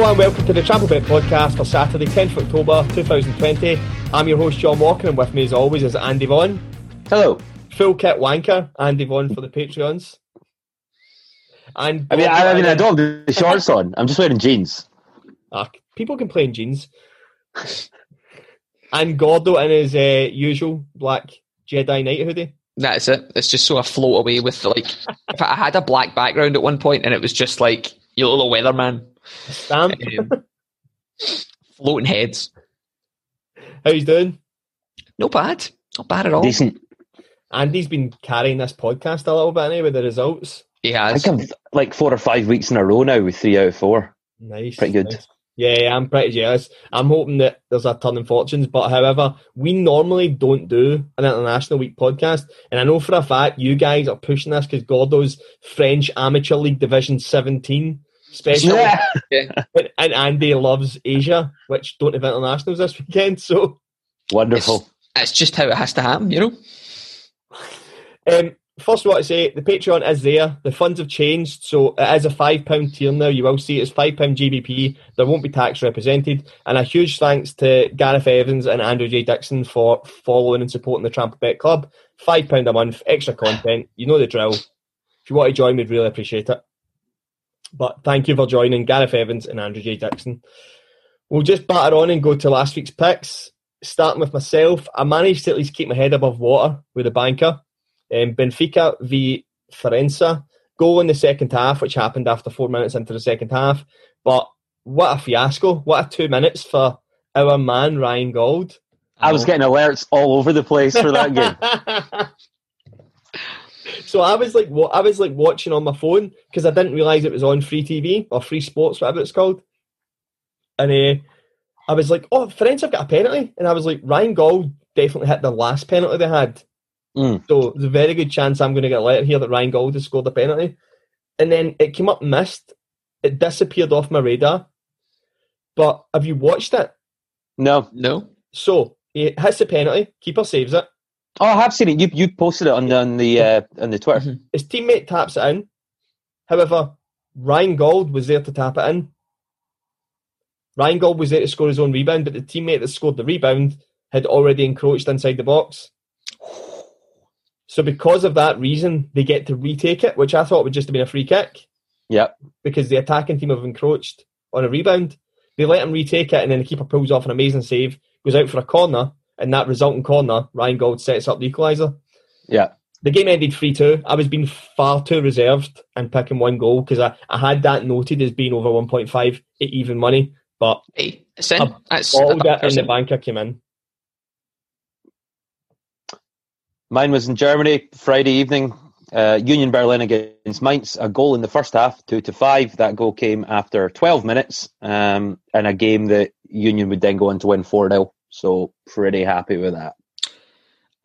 Hello and welcome to the Trampled Bet podcast for Saturday, 10th October 2020. I'm your host John Walker and with me as always is Andy Vaughan. Hello. Full kit wanker, Andy Vaughan for the Patreons. And I mean, I, I mean, I don't have the shorts on. I'm just wearing jeans. Ah, people can play in jeans. and Gordo in his uh, usual black Jedi Knight hoodie. That's it. It's just so I float away with like. if I had a black background at one point and it was just like your little weatherman. Stamp. Um, floating heads. How you doing? Not bad. Not bad at all. Decent. Andy's been carrying this podcast a little bit anyway with the results. He I has. think I'm like four or five weeks in a row now with three out of four. Nice. Pretty good. nice. Yeah, I'm pretty jealous. I'm hoping that there's a turn in fortunes, but however, we normally don't do an International Week podcast. And I know for a fact you guys are pushing this because Gordo's French Amateur League Division 17 special. Yeah. And, and Andy loves Asia, which don't have internationals this weekend. So, Wonderful. It's just how it has to happen, you know? um, first, what I say, the Patreon is there. The funds have changed, so it is a five pound tier now. You will see it's five pound GBP. There won't be tax represented. And a huge thanks to Gareth Evans and Andrew J Dixon for following and supporting the Trampled Bet Club. Five pound a month, extra content. You know the drill. If you want to join, we'd really appreciate it. But thank you for joining Gareth Evans and Andrew J Dixon. We'll just batter on and go to last week's picks. Starting with myself, I managed to at least keep my head above water with the banker. Um, Benfica v Farense. Goal in the second half, which happened after four minutes into the second half. But what a fiasco. What a two minutes for our man, Ryan Gauld. I was getting alerts all over the place for that game. so I was like, I was like watching on my phone because I didn't realize it was on free TV or free sports, whatever it's called. And uh, I was like, oh, Friends have got a penalty, and I was like, Ryan Gauld definitely hit the last penalty they had. Mm. So there's a very good chance I'm going to get a letter here that Ryan Gauld has scored a penalty. And then it came up missed. It disappeared off my radar. But have you watched it? No. No. So he hits the penalty, keeper saves it. Oh, I have seen it. You you posted it on the on the uh, on the Twitter. His teammate taps it in. However, Ryan Gauld was there to tap it in. Ryan Gauld was there to score his own rebound, but the teammate that scored the rebound had already encroached inside the box. So because of that reason, they get to retake it, which I thought would just have been a free kick Yep. because the attacking team have encroached on a rebound. They let him retake it, and then the keeper pulls off an amazing save, goes out for a corner, and that resulting corner, Ryan Gauld sets up the equaliser. Yeah. The game ended 3 2. I was being far too reserved and picking one goal because I, I had that noted as being over 1.5 at even money, but Hey, it's in. I That's bottled it and the banker came in. Mine was in Germany Friday evening. Uh, Union Berlin against Mainz. A goal in the first half, two to five. That goal came after 12 minutes, um, in a game that Union would then go on to win four 0 So pretty happy with that.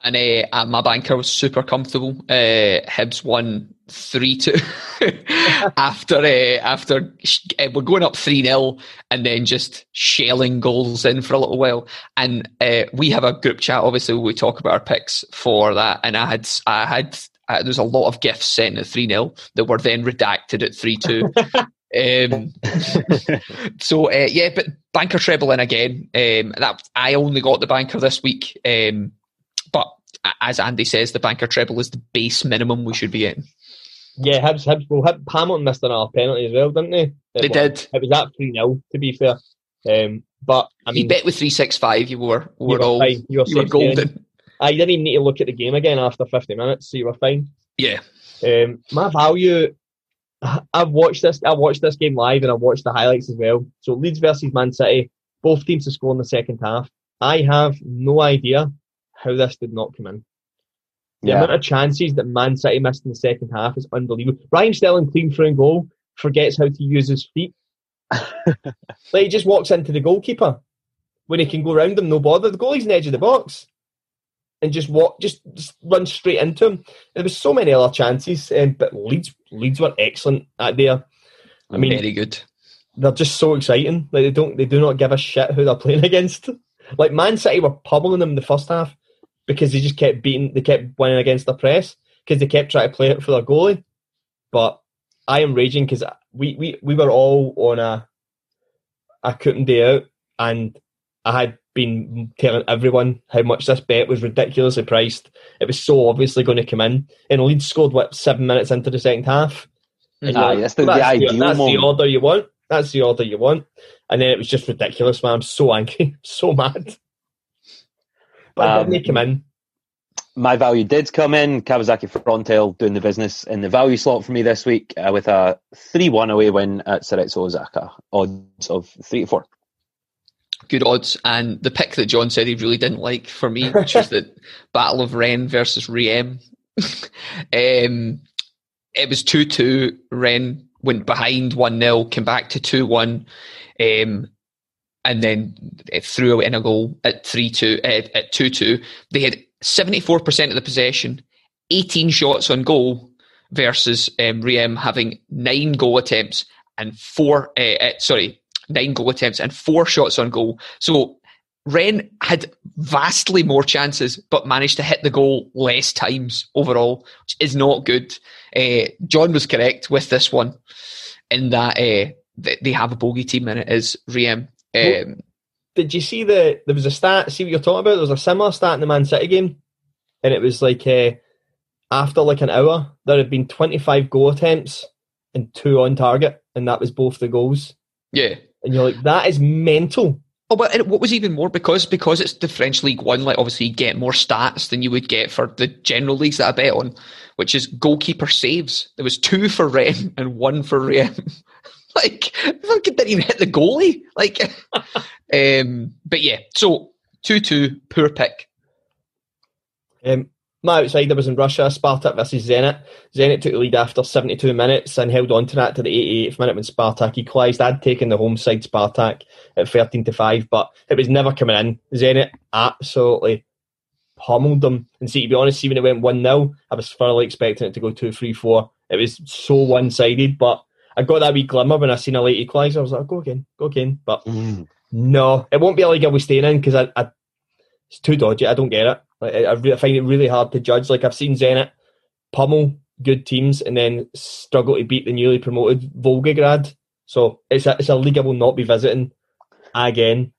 And uh, uh, my banker was super comfortable. Uh, Hibs won three two after uh, after uh, we're going up three 0 and then just shelling goals in for a little while. And uh, we have a group chat. Obviously, we talk about our picks for that. And I had I had uh, there's a lot of gifts sent at three 0 that were then redacted at three two. Um, so uh, yeah, but banker treble in again. Um, that I only got the banker this week. Um, as Andy says, the banker treble is the base minimum we should be in. Yeah, Hibs, Hibs, well, Hib, Hamilton missed another penalty as well, didn't they? They did. It was at 3 0, to be fair. Um, but, I mean, mean, bet with three six five, you were you were were all fine. You were, you were golden. I didn't even need to look at the game again after 50 minutes, so you were fine. Yeah, Um, my value, I've watched this. I watched this game live, and I watched the highlights as well. So Leeds versus Man City, both teams to score in the second half. I have no idea how this did not come in. The Yeah. amount of chances that Man City missed in the second half is unbelievable. Raheem Sterling clean through and goal, forgets how to use his feet. like he just walks into the goalkeeper when he can go around him, no bother. The goalie's in the edge of the box. And just walk, just, just run straight into him. There was so many other chances, um, but Leeds, Leeds were excellent at there. I mean, Very good. they're just so exciting. Like they don't, they do not give a shit who they're playing against. Like Man City were pummeling them in the first half because they just kept beating, they kept winning against the press because they kept trying to play it for their goalie. But I am raging because we, we, we were all on a a Cooten day out, and I had been telling everyone how much this bet was ridiculously priced. It was so obviously going to come in, and Leeds scored what seven minutes into the second half. And ah, Aye, that's the- the that's ideal that's the order you want. That's the order you want. And then it was just ridiculous, man. I'm so angry, so mad. But Um, it didn't come in. my value did come in. Kawasaki Frontale doing the business in the value slot for me this week uh, with a 3 1 away win at Cerezo Osaka. Odds of 3 to 4. good odds. And the pick that John said he really didn't like for me, which was the Battle of Rennes versus Reims. um, it was 2 2. Rennes went behind 1 0, came back to 2 1, um, and then it threw in a goal at 3 2, uh, at 2 2. They had 74% of the possession, 18 shots on goal versus um, Reims having nine goal attempts and four, uh, uh, sorry, nine goal attempts and four shots on goal. So Rennes had vastly more chances, but managed to hit the goal less times overall, which is not good. Uh, John was correct with this one in that uh, they have a bogey team and it is Reims. Um, Did you see the? There was a stat. See what you're talking about. There was a similar stat in the Man City game, and it was like uh, after like an hour, there had been 25 goal attempts and two on target, and that was both the goals. yeah. And you're like, that is mental. Oh, but and what was even more because because it's the French League One, like obviously you get more stats than you would get for the general leagues that I bet on, which is goalkeeper saves. There was two for Rennes and one for Reims. like fucking didn't even hit the goalie. Like, um, but yeah, so two two, poor pick. Um, my outsider was in Russia, Spartak versus Zenit. Zenit took the lead after 72 minutes and held on to that to the 88th minute when Spartak equalised. I'd taken the home side Spartak at 13 to 5, but it was never coming in. Zenit absolutely pummeled them. And see, to be honest, even it went 1 0, I was thoroughly expecting it to go 2 3 4. It was so one sided, but I got that wee glimmer when I seen a late equaliser. I was like, go again, go again. But no, it won't be a league I'll be staying in because I, I, it's too dodgy. I don't get it. Like, I, I find it really hard to judge. Like I've seen Zenit pummel good teams and then struggle to beat the newly promoted Volgograd. So it's a, it's a league I will not be visiting again.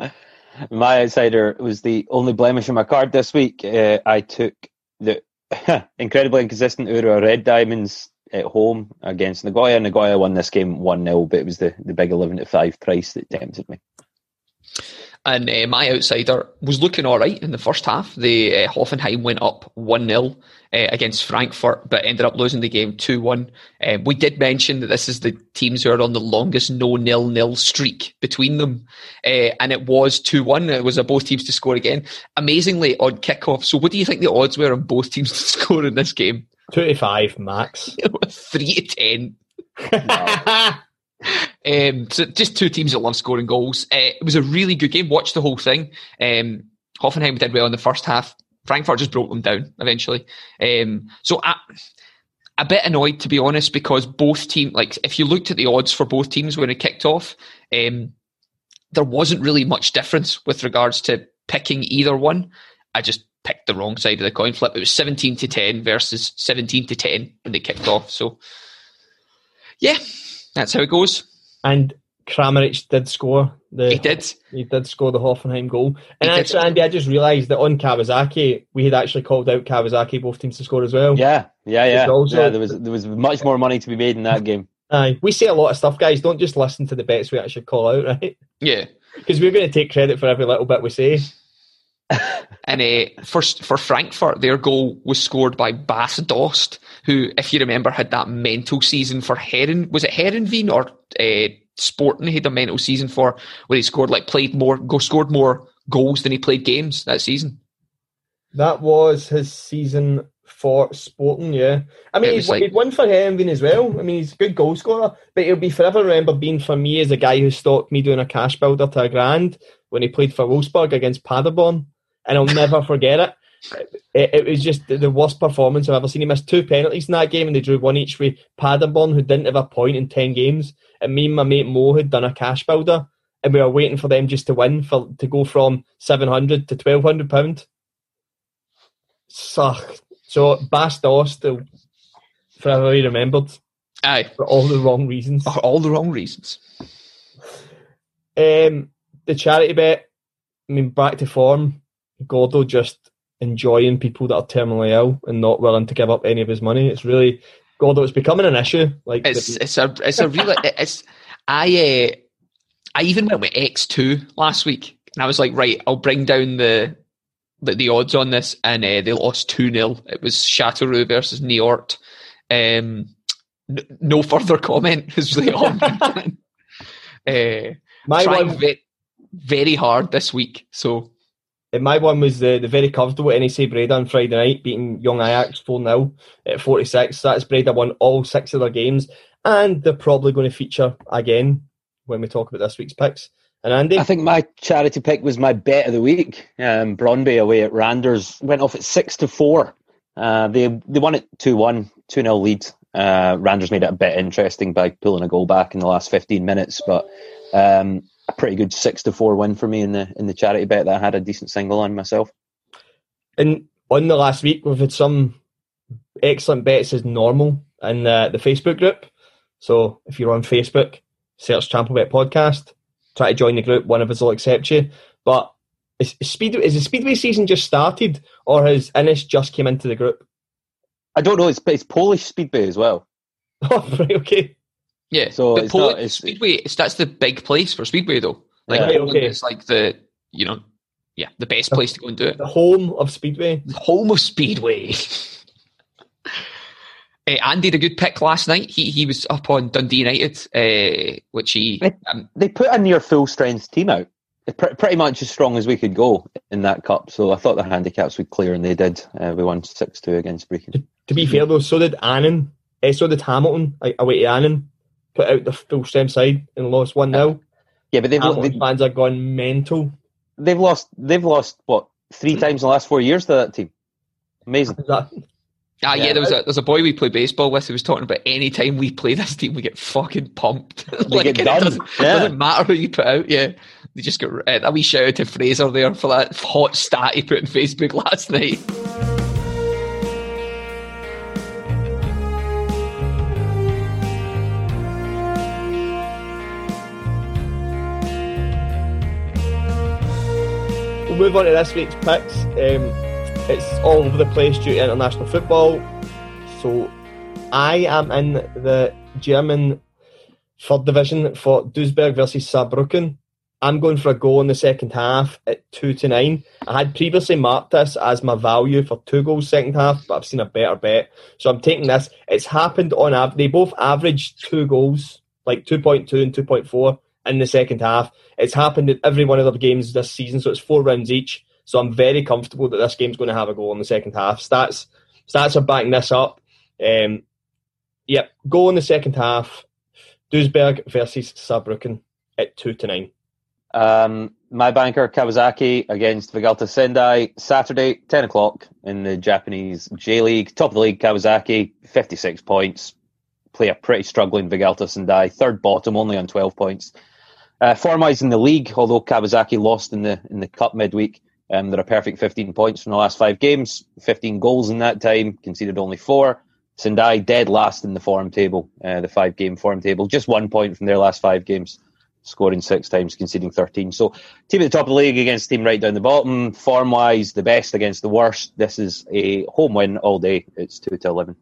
My outsider was the only blemish on my card this week. Uh, I took the incredibly inconsistent Urawa Red Diamonds at home against Nagoya. Nagoya won this game 1 0, but it was the, the big 11 to 5 price that tempted me. And uh, my outsider was looking all right in the first half. The uh, Hoffenheim went up 1 0 uh, against Frankfurt, but ended up losing the game 2 1. Uh, we did mention that this is the teams who are on the longest no nil nil streak between them. Uh, and it was 2 1. It was both teams to score again. Amazingly on kickoff. So, what do you think the odds were on both teams to score in this game? Two to five max. 3 to 10. Um, so just two teams that love scoring goals. Uh, it was a really good game. Watched the whole thing. Um, Hoffenheim did well in the first half. Frankfurt just broke them down eventually. Um, so I, a bit annoyed to be honest because both teams, like if you looked at the odds for both teams when it kicked off, um, there wasn't really much difference with regards to picking either one. I just picked the wrong side of the coin flip. It was 17 to 10 versus 17 to 10 when they kicked off. So yeah, that's how it goes. and Kramaric did score. The, He did. He did score the Hoffenheim goal. And He did. actually, Andy, I just realised that on Kawasaki, we had actually called out Kawasaki both teams to score as well. Yeah, yeah, yeah. Also- yeah there was there was much more money to be made in that game. Aye, we say a lot of stuff, guys. Don't just listen to the bets we actually call out, right? Yeah. Because we're going to take credit for every little bit we say. And uh, for for Frankfurt, their goal was scored by Bas Dost, who, if you remember, had that mental season for Herren. Was it Heerenveen or uh, Sporting he had a mental season for, where he scored like played more, go scored more goals than he played games that season. That was his season for Sporting, yeah. I mean, he's, like, he'd won for Heerenveen as well. I mean, he's a good goal scorer, but he'll be forever remembered being for me as a guy who stopped me doing a cash builder to a grand when he played for Wolfsburg against Paderborn, and I'll never forget it. it. It was just the worst performance I've ever seen. He missed two penalties in that game, and they drew one each with Paderborn, who didn't have a point in ten games. And me and my mate Mo had done a cash builder, and we were waiting for them just to win for to go from seven hundred to twelve hundred pound. So, so Bas Dost still forever remembered. Aye, for all the wrong reasons. For all the wrong reasons. Um, the charity bet. I mean, back to form. Gordo just enjoying people that are terminally ill and not willing to give up any of his money. It's really Gordo. It's becoming an issue. Like it's the, it's a it's a real it's I uh, I even went with X two last week and I was like, right, I'll bring down the the, the odds on this, and uh, they lost two 0 It was Chateauroux versus Niort. Um, n- no further comment is really on. uh, My one very, very hard this week, so and my one was the, the very comfortable NAC Breda on Friday night, beating Young Ajax 4 0 at 46. That's Breda won all six of their games, and they're probably going to feature again when we talk about this week's picks. And Andy? I think my charity pick was my bet of the week. Um, Brøndby away at Randers went off at 6 to 4. Uh, they they won it 2 1, 2 0 lead. Uh, Randers made it a bit interesting by pulling a goal back in the last 15 minutes, but um, pretty good six to four win for me in the in the charity bet that I had a decent single on myself. And on the last week, we've had some excellent bets as normal in the, the Facebook group. So if you're on Facebook, search Trampled Bet Podcast. Try to join the group. One of us will accept you. But is, is speed is the speedway season just started, or has Innes just came into the group? I don't know. It's it's Polish speedway as well. Oh, right, okay. Yeah, so but Poli- not, Speedway, it's, that's the big place for Speedway, though. Like, yeah, okay. it's like the you know, yeah, the best place to go and do it. The home of Speedway. The home of Speedway. uh, Andy did a good pick last night. He he was up on Dundee United, uh, which he they, um, they, put a near full strength team out. Pr- pretty much as strong as we could go in that cup. So I thought the handicaps would clear, and they did. Uh, we won six two against Brechin. To, to, be fair though, so did Annan. Uh, so did Hamilton away to Annan put out the full strength side and lost one 0 Yeah, but they've they, fans are gone mental. They've lost. They've lost what three times in the last four years to that team. Amazing. That, Ah, yeah, yeah, there was a there's a boy we play baseball with who was talking about any time we play this team, we get fucking pumped. like, get done. It doesn't, yeah. it doesn't, matter who you put out. Yeah, they just get uh, a wee shout out to Fraser there for that hot stat he put on Facebook last night. Move on to this week's picks. Um, it's all over the place due to international football. So I am in the German third division for Duisburg versus Saarbrücken. I'm going for a goal in the second half at two to nine. I had previously marked this as my value for two goals second half, but I've seen a better bet, so I'm taking this. It's happened on. They both averaged two goals, like two point two and two point four in the second half. It's happened in every one of their games this season, so it's four rounds each. So I'm very comfortable that this game's going to have a goal in the second half. Stats stats are backing this up. Um, yep, goal in the second half. Duisburg versus Saarbrücken at two to nine. Um, my banker Kawasaki against Vegalta Sendai Saturday, ten o'clock in the Japanese J League. Top of the league, Kawasaki, fifty six points. Play a pretty struggling Vegalta Sendai, third bottom, only on twelve points. Uh, Form-wise in the league, although Kawasaki lost in the in the cup midweek, um, they're a perfect 15 points from the last five games, 15 goals in that time, conceded only four. Sendai dead last in the form table, uh, the five game form table, just one point from their last five games, scoring six times, conceding 13. So, team at the top of the league against team right down the bottom, form wise, the best against the worst. This is a home win all day. It's 2 to 11.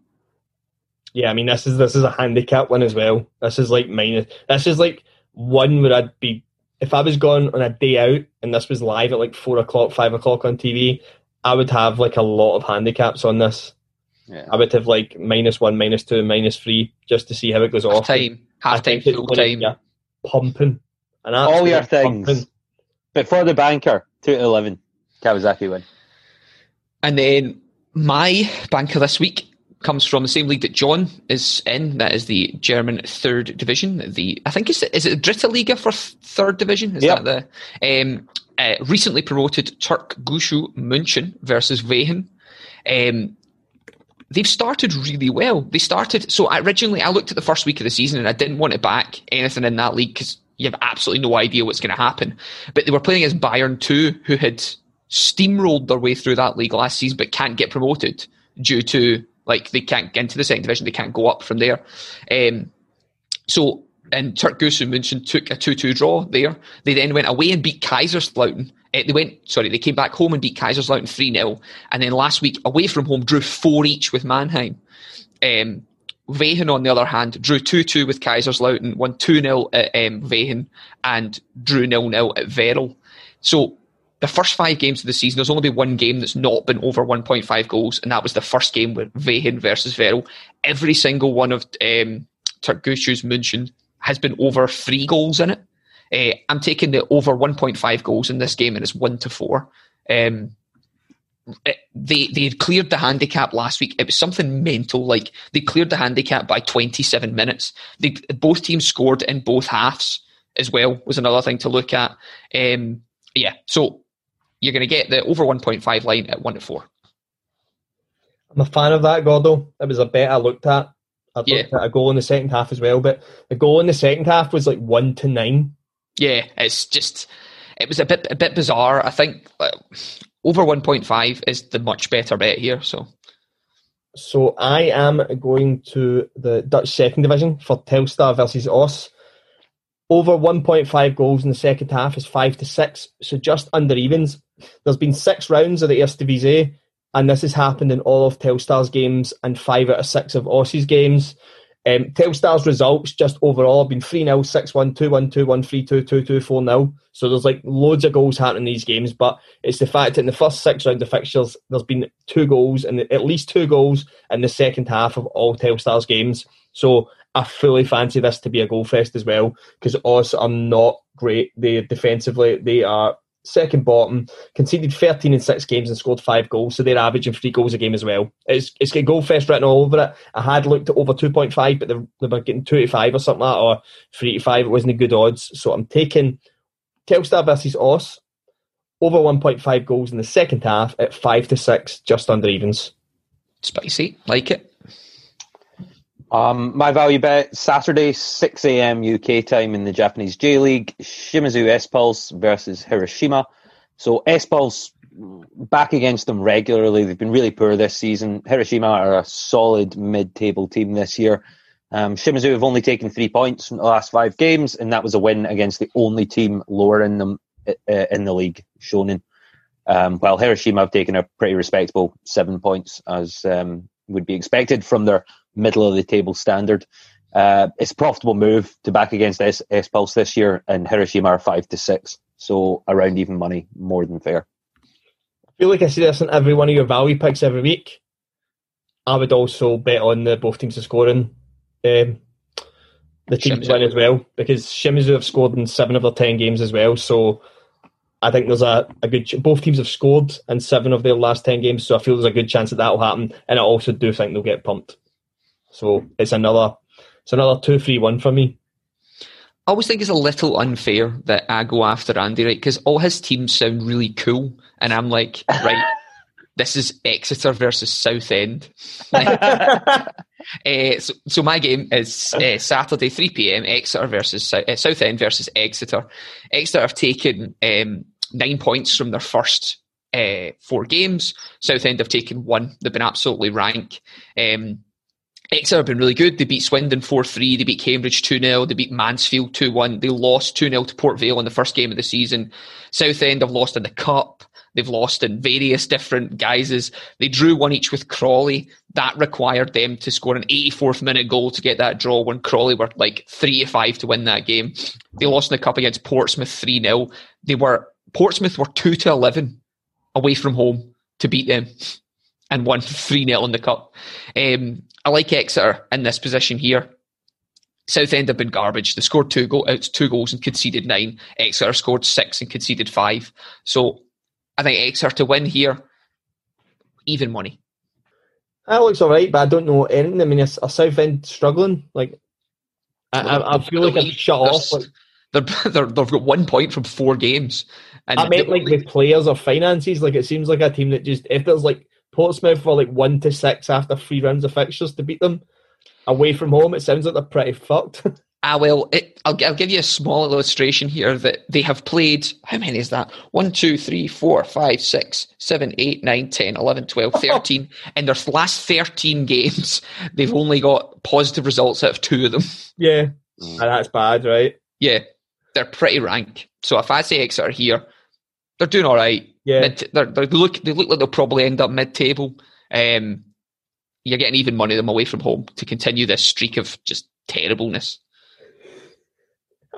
Yeah, I mean, this is this is a handicap win as well. This is like minus. This is like one where I'd be if I was gone on a day out and this was live at like four o'clock, five o'clock on TV, I would have like a lot of handicaps on this. Yeah. I would have like minus one, minus two, minus three, just to see how it goes half off. Time, half time, full time. Yeah, pumping. and All your things. pumping. But for the banker, 2 to 11. Kawasaki win. And then my banker this week comes from the same league that John is in. That is the German third division. The I think it's is it Dritte Liga for th- third division? Is Yep. that the um, uh, recently promoted Türkgücü München versus Wehen? Um, they've started really well. They started so originally I looked at the first week of the season and I didn't want to back anything in that league because you have absolutely no idea what's going to happen. But they were playing against Bayern two, who had steamrolled their way through that league last season, but can't get promoted due to like they can't get into the second division, they can't go up from there. Um, so and Türkgücü München took a two-two draw there. They then went away and beat Kaiserslautern. Uh, they went sorry, they came back home and beat Kaiserslautern three 0 and then last week away from home drew four each with Mannheim. Um, Wehen, on the other hand, drew 2 2 with Kaiserslautern, won 2 0 at um, Wehen, and drew 0 0 at Verl. So, the first five games of the season, there's only been one game that's not been over 1.5 goals, and that was the first game with Wehen versus Verl. Every single one of um, Türkgücü's München has been over three goals in it. Uh, I'm taking the over 1.5 goals in this game, and it's 1 to 4. Um, it- they they had cleared the handicap last week. It was something mental. Like they cleared the handicap by 27 minutes. They both teams scored in both halves as well. Was another thing to look at. Um, yeah, so you're going to get the over 1.5 line at one to four. I'm a fan of that, Gordo. It was a bet I looked at. I looked Yeah. at a goal in the second half as well, but the goal in the second half was like one to nine. Yeah, it's just it was a bit a bit bizarre. I think uh, over 1.5 is the much better bet here. So So I am going to the Dutch second division for Telstar versus Oss. Over 1.5 goals in the second half is 5 to 6, so just under evens. There's been six rounds of the Eerste and this has happened in all of Telstar's games and five out of six of Oss's games. Um, Telstar's results just overall have been 3 0, 6 1, 2 1, 2 1, 3 2, 2 2, 4 0. So there's like loads of goals happening in these games, but it's the fact that in the first six rounds of fixtures, there's been two goals and at least two goals in the second half of all Telstar's games. So I fully fancy this to be a goal fest as well because Oss are not great. They defensively they are second bottom, conceded 13 in six games and scored five goals, so they're averaging three goals a game as well. It's it's got goal fest written all over it. I had looked at over 2.5, but they, they were getting 2 to 5 or something like that, or 3 to 5. It wasn't a good odds, so I'm taking Telstar versus Oss over 1.5 goals in the second half at 5 to 6, just under evens. spicy, like it. Um, my value bet Saturday, 6 a.m. UK time in the Japanese J League. Shimizu S Pulse versus Hiroshima. So S Pulse back against them regularly. They've been really poor this season. Hiroshima are a solid mid-table team this year. Um, Shimizu have only taken three points from the last five games, and that was a win against the only team lower in them uh, in the league, Shonan. Um, while Hiroshima have taken a pretty respectable seven points, as um, would be expected from their middle of the table standard. Uh, it's a profitable move to back against S, S Pulse this year, and Hiroshima are five to six, so around even money, more than fair. I feel like I see this in every one of your value picks every week. I would also bet on the both teams are scoring. Um, the team to Shimizu. win as well because Shimizu have scored in seven of their ten games as well. So I think there's a, a good. Ch- both teams have scored in seven of their last ten games, so I feel there's a good chance that that will happen. And I also do think they'll get pumped. So it's another, it's another two three one for me. I always think it's a little unfair that I go after Andy, right? Because all his teams sound really cool, and I'm like, right, this is Exeter versus Southend. Uh, so, so my game is uh, Saturday, 3 p.m. Exeter versus uh, Southend versus Exeter. Exeter have taken um, nine points from their first uh, four games. Southend have taken one. They've been absolutely rank. Um, Exeter have been really good. They beat Swindon 4 3. They beat Cambridge 2 0. They beat Mansfield 2 1. They lost 2 0 to Port Vale in the first game of the season. Southend have lost in the Cup. They've lost in various different guises. They drew one each with Crawley. That required them to score an 84th minute goal to get that draw when Crawley were like 3 to 5 to win that game. They lost in the Cup against Portsmouth 3 0. They were, Portsmouth were 2 to 11 away from home to beat them and won 3 0 in the Cup. Um, I like Exeter in this position here. Southend have been garbage. They scored two, go- two goals and conceded nine. Exeter scored six and conceded five. So I think Exeter to win here, even money. That looks all right, but I don't know anything. I mean, are, are Southend struggling? Like, I, I, I feel like I've shut off. Like, they're, they're, they've got one point from four games. And I meant like the players or finances. Like, it seems like a team that just, if there's like Portsmouth for like one to six after three rounds of fixtures to beat them away from home, it sounds like they're pretty fucked. Ah, well, it, I'll, I'll give you a small illustration here that they have played. How many is that? 1, 2, 3, 4, 5, 6, 7, 8, 9, 10, 11, 12, 13. In their last 13 games, they've only got positive results out of two of them. Yeah, mm. that's bad, right? Yeah, they're pretty rank. So if I say Exeter here, they're doing all right. Yeah, mid, they're, they look they look like they'll probably end up mid table. Um, you're getting even money them away from home to continue this streak of just terribleness.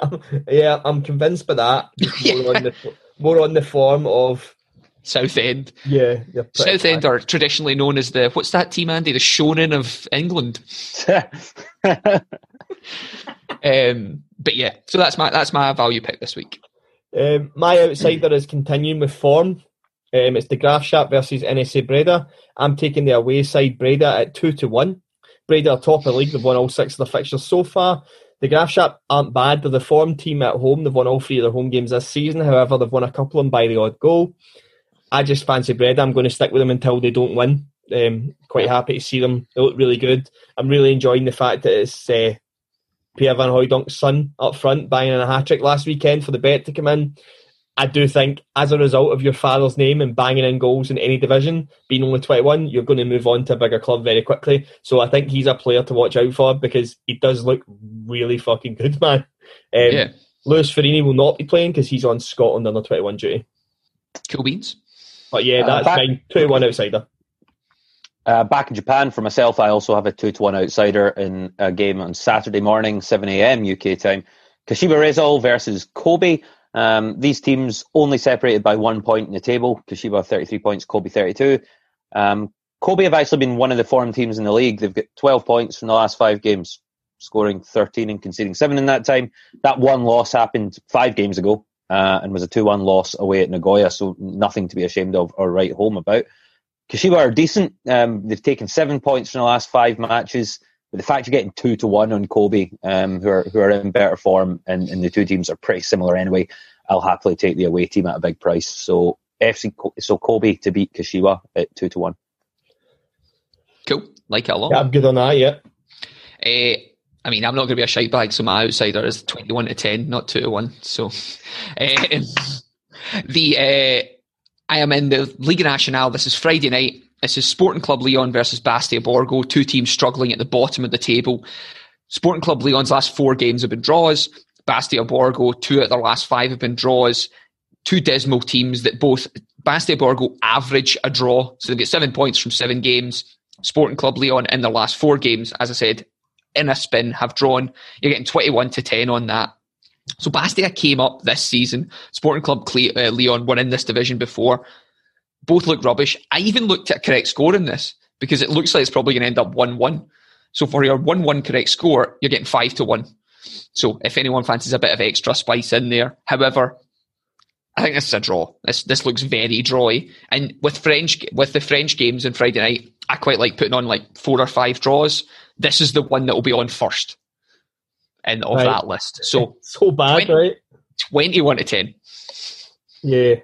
yeah, I'm convinced by that. More, on the, more on the form of Southend. Yeah, Southend are traditionally known as the what's that team, Andy? The Shonan of England. um, but yeah, so that's my that's my value pick this week. Um, my outsider is continuing with form. Um, it's the Graafschap versus NAC Breda. I'm taking the away side Breda at two to one. Breda are top of the league. They've won all six of the fixtures so far. The Graafschap aren't bad. They're the form team at home. They've won all three of their home games this season. However, they've won a couple of them by the odd goal. I just fancy Breda. I'm going to stick with them until they don't win. Um, quite happy to see them. They look really good. I'm really enjoying the fact that it's uh, Pierre Van Hooijdonk's son up front buying in a hat trick last weekend for the bet to come in. I do think as a result of your father's name and banging in goals in any division, being only 21, you're going to move on to a bigger club very quickly. So I think he's a player to watch out for because he does look really fucking good, man. Um, yeah. Lewis Fiorini will not be playing because he's on Scotland under 21 duty. Cool beans. But yeah, uh, that's uh, back, fine. 2 1 outsider. Uh, back in Japan for myself, I also have a 2 to 1 outsider in a game on Saturday morning, 7 a.m. UK time. Kashiwa Reysol versus Kobe. Um, these teams only separated by one point in the table. Kashiwa 33 points, Kobe 32. Um, Kobe have actually been one of the form teams in the league. They've got 12 points from the last five games, scoring 13 and conceding seven in that time. That one loss happened five games ago uh, and was a 2 1 loss away at Nagoya, so nothing to be ashamed of or write home about. Kashiwa are decent. Um, they've taken seven points from the last five matches. But the fact you're getting two to one on Kobe, um, who are who are in better form, and, and the two teams are pretty similar anyway, I'll happily take the away team at a big price. So FC, so Kobe to beat Kashiwa at two to one. Cool, like it a lot. Yeah, I'm good on that. Yeah. Uh, I mean, I'm not going to be a shite bag, so my outsider is 21 to 10, not 2 to 1. So, uh, the uh, I am in the Liga Nacional. This is Friday night. This is Sporting Club Lyon versus Bastia Borgo, two teams struggling at the bottom of the table. Sporting Club Lyon's last four games have been draws. Bastia Borgo, two out of their last five have been draws. Two dismal teams that both Bastia Borgo average a draw, so they get seven points from seven games. Sporting Club Lyon in their last four games, as I said, in a spin have drawn. You're getting 21 to 10 on that. So Bastia came up this season. Sporting Club Cle- uh, Lyon were in this division before. Both look rubbish. I even looked at a correct score in this because it looks like it's probably going to end up 1 1. So for your 1 1 correct score, you're getting 5 to 1. So if anyone fancies a bit of extra spice in there, however, I think this is a draw. This this looks very drawy. And with French with the French games on Friday night, I quite like putting on like four or five draws. This is the one that will be on first in of right. that list. So so bad, 20, right? Twenty-one to ten. Yeah,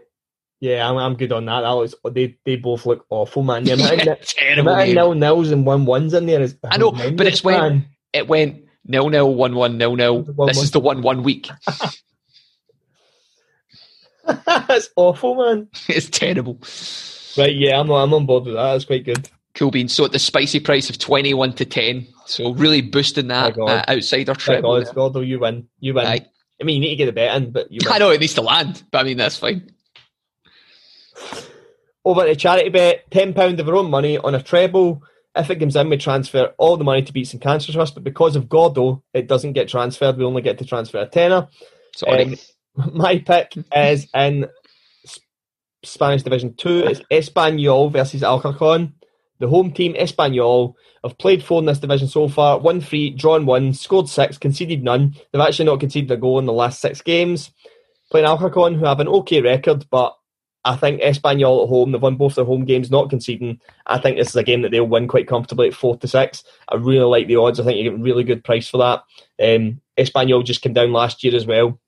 yeah, I'm, I'm good on that. That was they they both look awful, man. The amount, yeah, terrible. The nil nils and one ones in there is. I know, but it's when it went nil nil one one nil nil. This one. is the one one week. That's awful, man. It's terrible. Right, yeah, I'm I'm on board with that. That's quite good. Cool beans. So at the spicy price of twenty one to ten, so really boosting that uh, outsider trip. God, Gordo, you win. You win. Aye. I mean, you need to get a bet in, but you. Win. I know it needs to land, but I mean that's fine. Over to charity bet, £10 of our own money on a treble. If it comes in, we transfer all the money to Beatson Cancer Trust, but because of Gordo, it doesn't get transferred. We only get to transfer a tenner. Sorry. Um, my pick is in Spanish Division 2. It's Espanyol versus Alcorcon. The home team, Espanyol, have played four in this division so far, won three, drawn one, scored six, conceded none. They've actually not conceded a goal in the last six games. Playing Alcorcon, who have an okay record, but I think Espanyol at home, they've won both their home games, not conceding. I think this is a game that they'll win quite comfortably at four to six. I really like the odds. I think you get a really good price for that. Um, Espanyol just came down last year as well.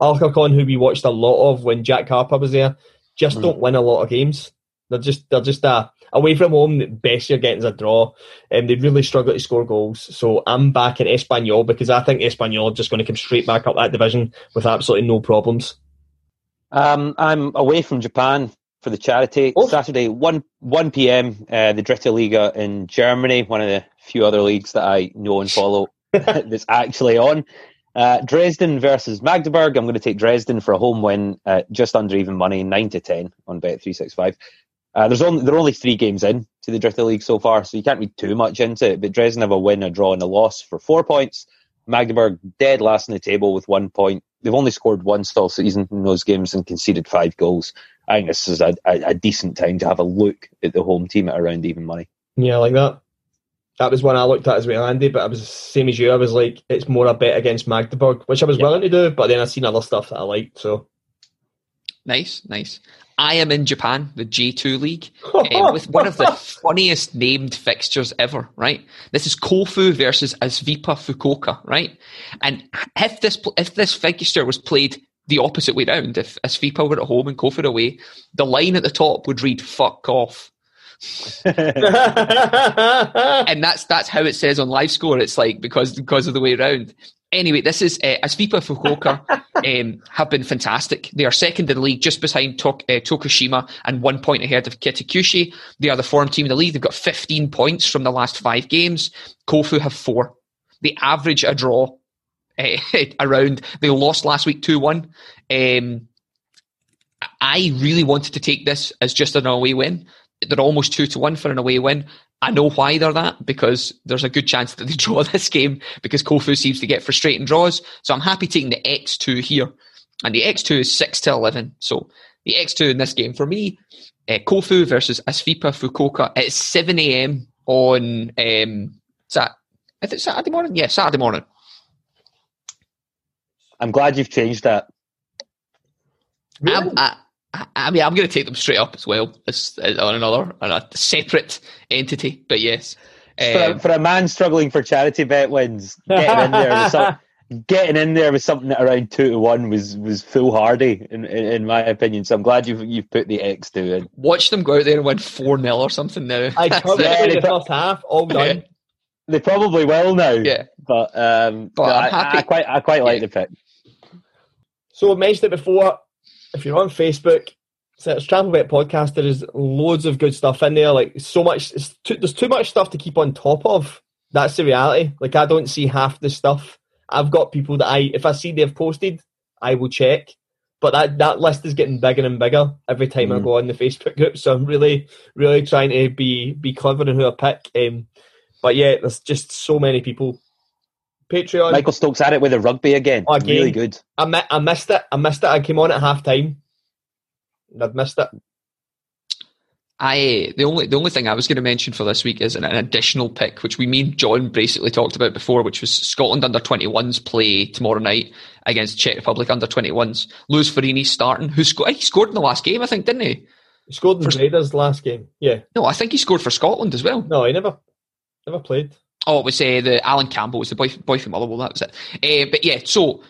Alcorcon, who we watched a lot of when Jack Harper was there, just mm. don't win a lot of games. They're just they're just a away from home. The best you're getting is a draw, and um, they really struggle to score goals. So I'm back in Espanyol because I think Espanyol are just going to come straight back up that division with absolutely no problems. Um, I'm away from Japan for the charity oh. Saturday one one p.m. Uh, the Dritte Liga in Germany, one of the few other leagues that I know and follow that's actually on. Uh, Dresden versus Magdeburg. I'm going to take Dresden for a home win, uh, just under even money, nine to ten on Bet three six five. Uh, there's only there are only three games in to the Dritte League so far, so you can't read too much into it. But Dresden have a win, a draw, and a loss for four points. Magdeburg dead last in the table with one point. They've only scored once all season in those games and conceded five goals. I think this is a, a, a decent time to have a look at the home team at around even money. Yeah, I like that that was one I looked at as well, Andy. But I was the same as you. I was like, it's more a bet against Magdeburg, which I was willing to do. But then I seen other stuff that I liked. So nice, nice. I am in Japan, the J2 League, uh, with one of the funniest named fixtures ever, right? This is Kofu versus Asvipa Fukuoka, right? And if this if this fixture was played the opposite way round, if Asvipa were at home and Kofu away, the line at the top would read "fuck off." and that's that's how it says on live score. It's like because because of the way around. Anyway, this is uh, Aesvipa Fukuoka um, have been fantastic. They are second in the league, just behind Tok- uh, Tokushima and one point ahead of Kitakyushu. They are the form team in the league. They've got 15 points from the last five games. Kofu have four. They average a draw uh, around. They lost last week 2 1. Um, I really wanted to take this as just an away win they're almost two to one for an away win. I know why they're that because there's a good chance that they draw this game because Kofu seems to get frustrating draws. So I'm happy taking the X2 here. And the X2 is 6 to 11. So the X2 in this game for me, uh, Kofu versus Aesvipa Fukuoka at 7 a.m. on, um, is that, is it Saturday morning? Yeah, Saturday morning. I'm glad you've changed that. Really? I, I mean, I'm going to take them straight up as well as, as on another on a separate entity. But yes, um, for, a, um, for, a, man struggling for charity bet wins, getting in there with some, getting in there with something around two to one was was foolhardy in, in, in my opinion. So I'm glad you've you've put the X two in. Watch them go out there and win four 0 or something now. I probably yeah, the first half all done. Yeah. They probably will now. Yeah, but um, but no, I, I, quite I quite like yeah. the pick. So I mentioned it before if you're on Facebook, search Trampled Bet Podcast. There is loads of good stuff in there. Like so much, too, there's too much stuff to keep on top of. That's the reality. Like I don't see half the stuff. I've got people that I, if I see they've posted, I will check. But that, that list is getting bigger and bigger every time mm. I go on the Facebook group. So I'm really, really trying to be be clever in who I pick. Um, but yeah, there's just so many people Patreon. Michael Stokes at it with a rugby again. Oh, again. Really good. I, mi- I missed it. I missed it. I came on at half time. I've missed it. I the only the only thing I was going to mention for this week is an, an, additional pick, which we mean John basically talked about before, which was Scotland under 21s play tomorrow night against Czech Republic under 21s. Lewis Fiorini starting, who scored? He scored in the last game, I think, didn't he? He scored in for, Raiders last game. Yeah. No, I think he scored for Scotland as well. No, he never, never played. Oh, it was uh, the Allan Campbell. Was the boy, boy from Motherwell. That was it. Uh, but yeah, so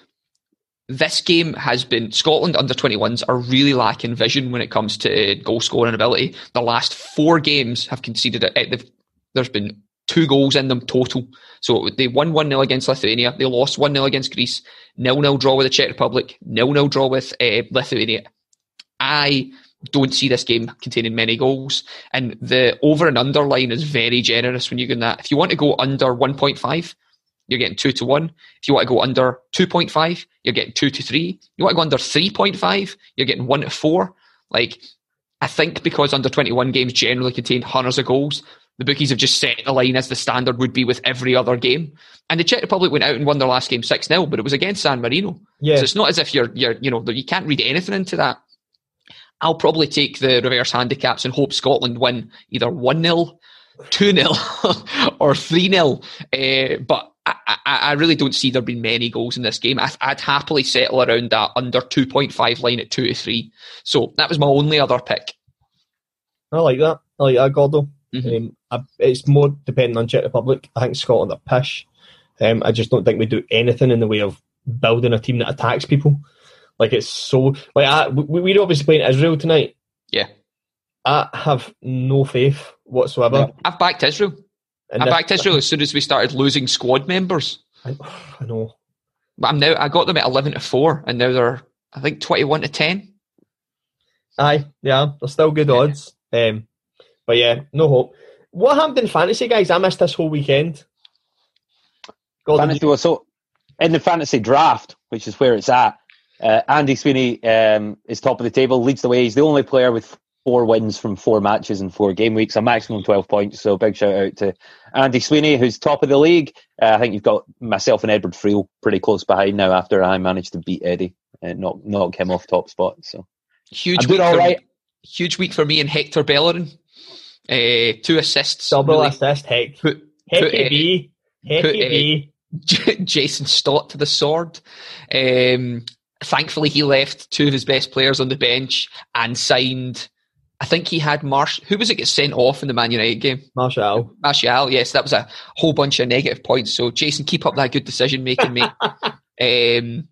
this game has been Scotland under 21s are really lacking vision when it comes to goal scoring ability. The last four games have conceded it. There's been two goals in them total. So they won 1 0 against Lithuania. They lost 1 0 against Greece. 0 0 draw with the Czech Republic. 0 0 draw with uh, Lithuania. I don't see this game containing many goals. And the over and under line is very generous when you go that. If you want to go under 1.5, you're getting 2 to 1. If you want to go under 2.5, you're getting 2 to 3. You want to go under 3.5, you're getting 1 to 4. Like, I think because under 21 games generally contain hundreds of goals, the bookies have just set the line as the standard would be with every other game. And the Czech Republic went out and won their last game 6 0, but it was against San Marino. Yeah. So it's not as if you're, you're, you know, you can't read anything into that. I'll probably take the reverse handicaps and hope Scotland win either 1 0, 2 0, or 3 0. Uh, but I, I, I, really don't see there being many goals in this game. I, would happily settle around that under 2.5 line at 2 to 3. So that was my only other pick. I like that. I like that, Gordo. Mm-hmm. Um, I, it's more depending on Czech Republic. I think Scotland are pish. Um, I just don't think we do anything in the way of building a team that attacks people. Like it's so like I, we, we're obviously playing Israel tonight. Yeah, I have no faith whatsoever. Yeah. I've backed Israel. And I backed Israel as soon as we started losing squad members. I, I know. But I'm now. I got them at eleven to four, and now they're I think twenty one to ten. Aye, yeah, they're still good yeah. odds. Um, but yeah, no hope. What happened in fantasy, guys? I missed this whole weekend. fantasy, you- so in the fantasy draft, which is where it's at, uh, Andy Sweeney um, is top of the table, leads the way. He's the only player with four wins from four matches in four game weeks, a maximum 12 points. So big shout out to Andy Sweeney, who's top of the league. Uh, I think you've got myself and Edward Friel pretty close behind now after I managed to beat Eddie and knock, knock him off top spot. So huge week, for, huge week for me and Hector Bellerin. Uh, two assists. Double really assist, Heck. Put, put, B. B. Jason Stott to the sword. Um, thankfully, he left two of his best players on the bench and signed. I think he had Marsh. Who was it get sent off in the Man United game? Martial. Martial. Yes, that was a whole bunch of negative points. So Jason, keep up that good decision making, mate. um,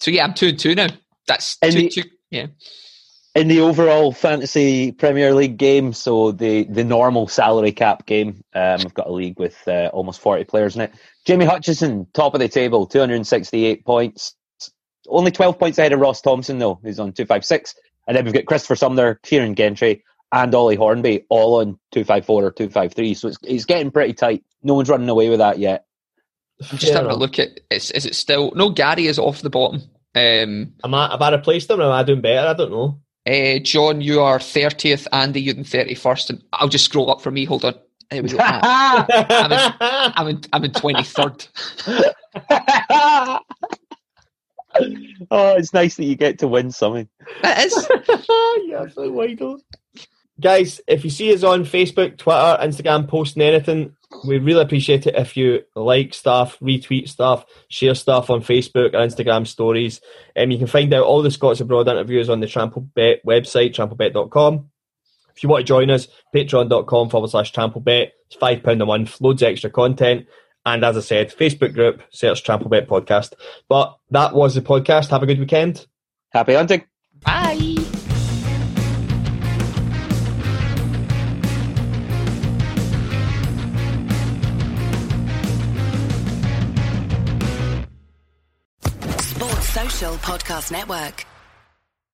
so yeah, I'm two and two now. That's two, the, two, yeah in the overall fantasy Premier League game, so the the normal salary cap game, um, I've got a league with uh, almost forty players in it. Jamie Hutchison, top of the table, two hundred and sixty-eight points, only twelve points ahead of Ross Thompson though, who's on two five six, and then we've got Christopher Sumner, Kieran Gentry, and Ollie Hornby, all on two five four or two five three. So it's it's getting pretty tight. No one's running away with that yet. I'm just having a look at. Is, is it still no? Gary is off the bottom. Um, am I, have I replaced him? Or am I doing better? I don't know. Uh, John, you are 30th, Andy, you're in 31st. And I'll just scroll up for me. Hold on. There we go. I'm, in, I'm, in, I'm in 23rd. oh, it's nice that you get to win something. It is. yeah, absolutely Guys, if you see us on Facebook, Twitter, Instagram, posting anything, we really appreciate it if you like stuff, retweet stuff, share stuff on Facebook or Instagram stories. Um, you can find out all the Scots Abroad interviews on the Trampled Bet website, trampledbet.com. If you want to join us, patreon.com forward slash trampledbet. It's £5 a month, loads of extra content. And as I said, Facebook group, search Trampled Bet Podcast. But that was the podcast. Have a good weekend. Happy hunting. Bye. Sports Social Podcast Network.